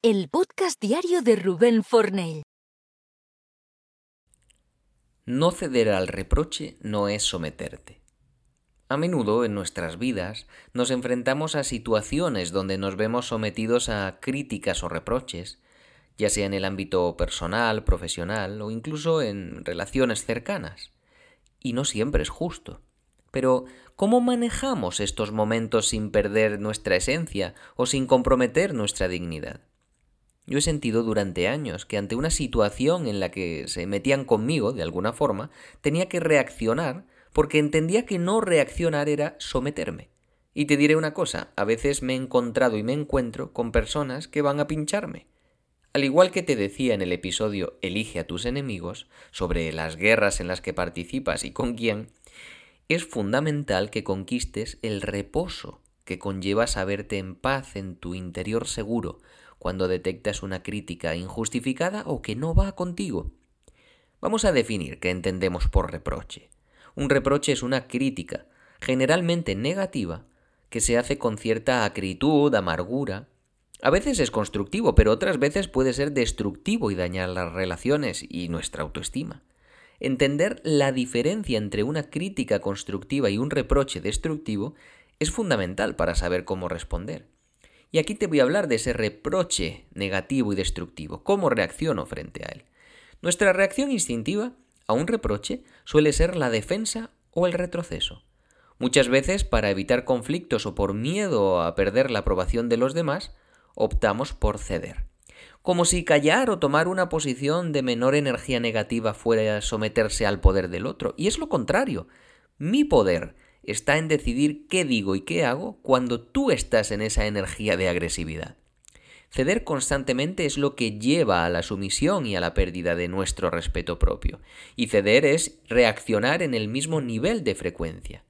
el podcast diario de Rubén Fornell. No ceder al reproche no es someterte. A menudo en nuestras vidas nos enfrentamos a situaciones donde nos vemos sometidos a críticas o reproches, ya sea en el ámbito personal, profesional o incluso en relaciones cercanas. Y no siempre es justo. Pero, ¿cómo manejamos estos momentos sin perder nuestra esencia o sin comprometer nuestra dignidad? Yo he sentido durante años que ante una situación en la que se metían conmigo, de alguna forma, tenía que reaccionar porque entendía que no reaccionar era someterme. Y te diré una cosa, a veces me he encontrado y me encuentro con personas que van a pincharme. Al igual que te decía en el episodio Elige a tus enemigos, sobre las guerras en las que participas y con quién, es fundamental que conquistes el reposo que conlleva saberte en paz en tu interior seguro, cuando detectas una crítica injustificada o que no va contigo. Vamos a definir qué entendemos por reproche. Un reproche es una crítica, generalmente negativa, que se hace con cierta acritud, amargura. A veces es constructivo, pero otras veces puede ser destructivo y dañar las relaciones y nuestra autoestima. Entender la diferencia entre una crítica constructiva y un reproche destructivo es fundamental para saber cómo responder. Y aquí te voy a hablar de ese reproche negativo y destructivo, cómo reacciono frente a él. Nuestra reacción instintiva a un reproche suele ser la defensa o el retroceso. Muchas veces, para evitar conflictos o por miedo a perder la aprobación de los demás, optamos por ceder. Como si callar o tomar una posición de menor energía negativa fuera someterse al poder del otro. Y es lo contrario. Mi poder está en decidir qué digo y qué hago cuando tú estás en esa energía de agresividad. Ceder constantemente es lo que lleva a la sumisión y a la pérdida de nuestro respeto propio. Y ceder es reaccionar en el mismo nivel de frecuencia.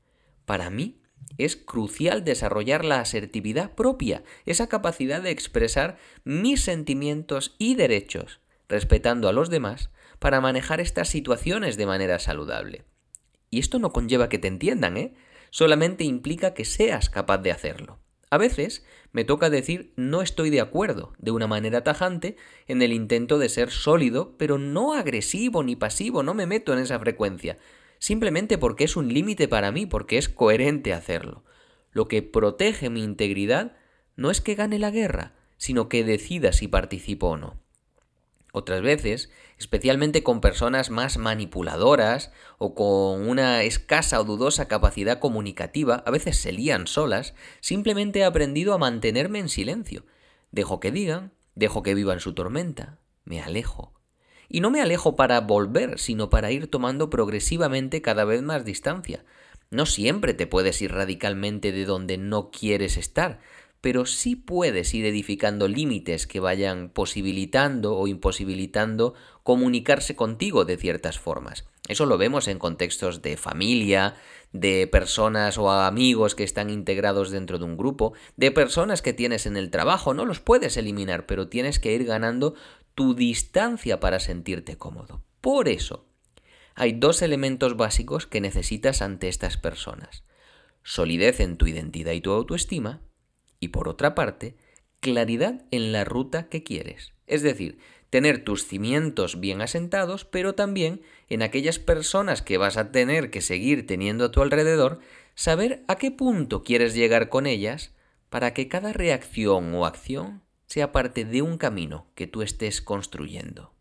Para mí es crucial desarrollar la asertividad propia, esa capacidad de expresar mis sentimientos y derechos, respetando a los demás, para manejar estas situaciones de manera saludable. Y esto no conlleva que te entiendan, ¿eh? Solamente implica que seas capaz de hacerlo. A veces me toca decir no estoy de acuerdo de una manera tajante en el intento de ser sólido, pero no agresivo ni pasivo, no me meto en esa frecuencia, simplemente porque es un límite para mí, porque es coherente hacerlo. Lo que protege mi integridad no es que gane la guerra, sino que decida si participo o no. Otras veces, especialmente con personas más manipuladoras o con una escasa o dudosa capacidad comunicativa, a veces se lían solas, simplemente he aprendido a mantenerme en silencio. Dejo que digan, dejo que vivan su tormenta, me alejo. Y no me alejo para volver, sino para ir tomando progresivamente cada vez más distancia. No siempre te puedes ir radicalmente de donde no quieres estar, pero sí puedes ir edificando límites que vayan posibilitando o imposibilitando comunicarse contigo de ciertas formas. Eso lo vemos en contextos de familia, de personas o amigos que están integrados dentro de un grupo, de personas que tienes en el trabajo, no los puedes eliminar, pero tienes que ir ganando tu distancia para sentirte cómodo. Por eso, hay dos elementos básicos que necesitas ante estas personas. Solidez en tu identidad y tu autoestima y por otra parte, claridad en la ruta que quieres. Es decir, tener tus cimientos bien asentados, pero también en aquellas personas que vas a tener que seguir teniendo a tu alrededor, saber a qué punto quieres llegar con ellas para que cada reacción o acción sea parte de un camino que tú estés construyendo.